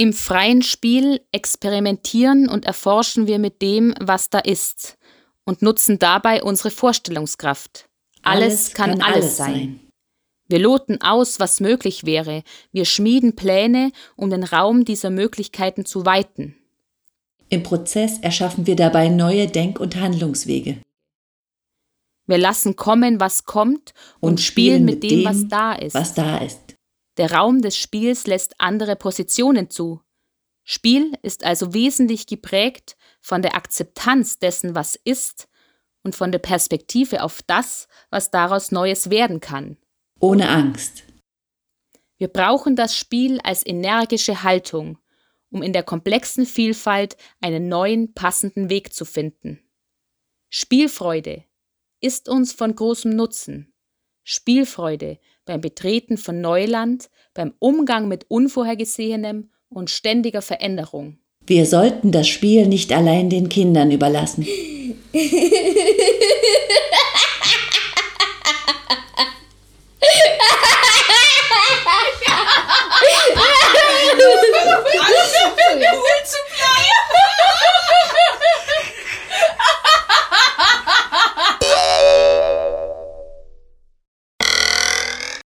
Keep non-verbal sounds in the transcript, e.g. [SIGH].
Im freien Spiel experimentieren und erforschen wir mit dem, was da ist, und nutzen dabei unsere Vorstellungskraft. Alles, alles kann, kann, alles sein. sein. Wir loten aus, was möglich wäre. Wir schmieden Pläne, um den Raum dieser Möglichkeiten zu weiten. Im Prozess erschaffen wir dabei neue Denk- und Handlungswege. Wir lassen kommen, was kommt und, und spielen mit, mit dem, was da ist. Was da ist. Der Raum des Spiels lässt andere Positionen zu. Spiel ist also wesentlich geprägt von der Akzeptanz dessen, was ist, und von der Perspektive auf das, was daraus Neues werden kann. Ohne Angst. Wir brauchen das Spiel als energische Haltung, um in der komplexen Vielfalt einen neuen, passenden Weg zu finden. Spielfreude ist uns von großem Nutzen. Spielfreude beim Betreten von Neuland, beim Umgang mit Unvorhergesehenem und ständiger Veränderung. Wir sollten das Spiel nicht allein den Kindern überlassen. [LAUGHS]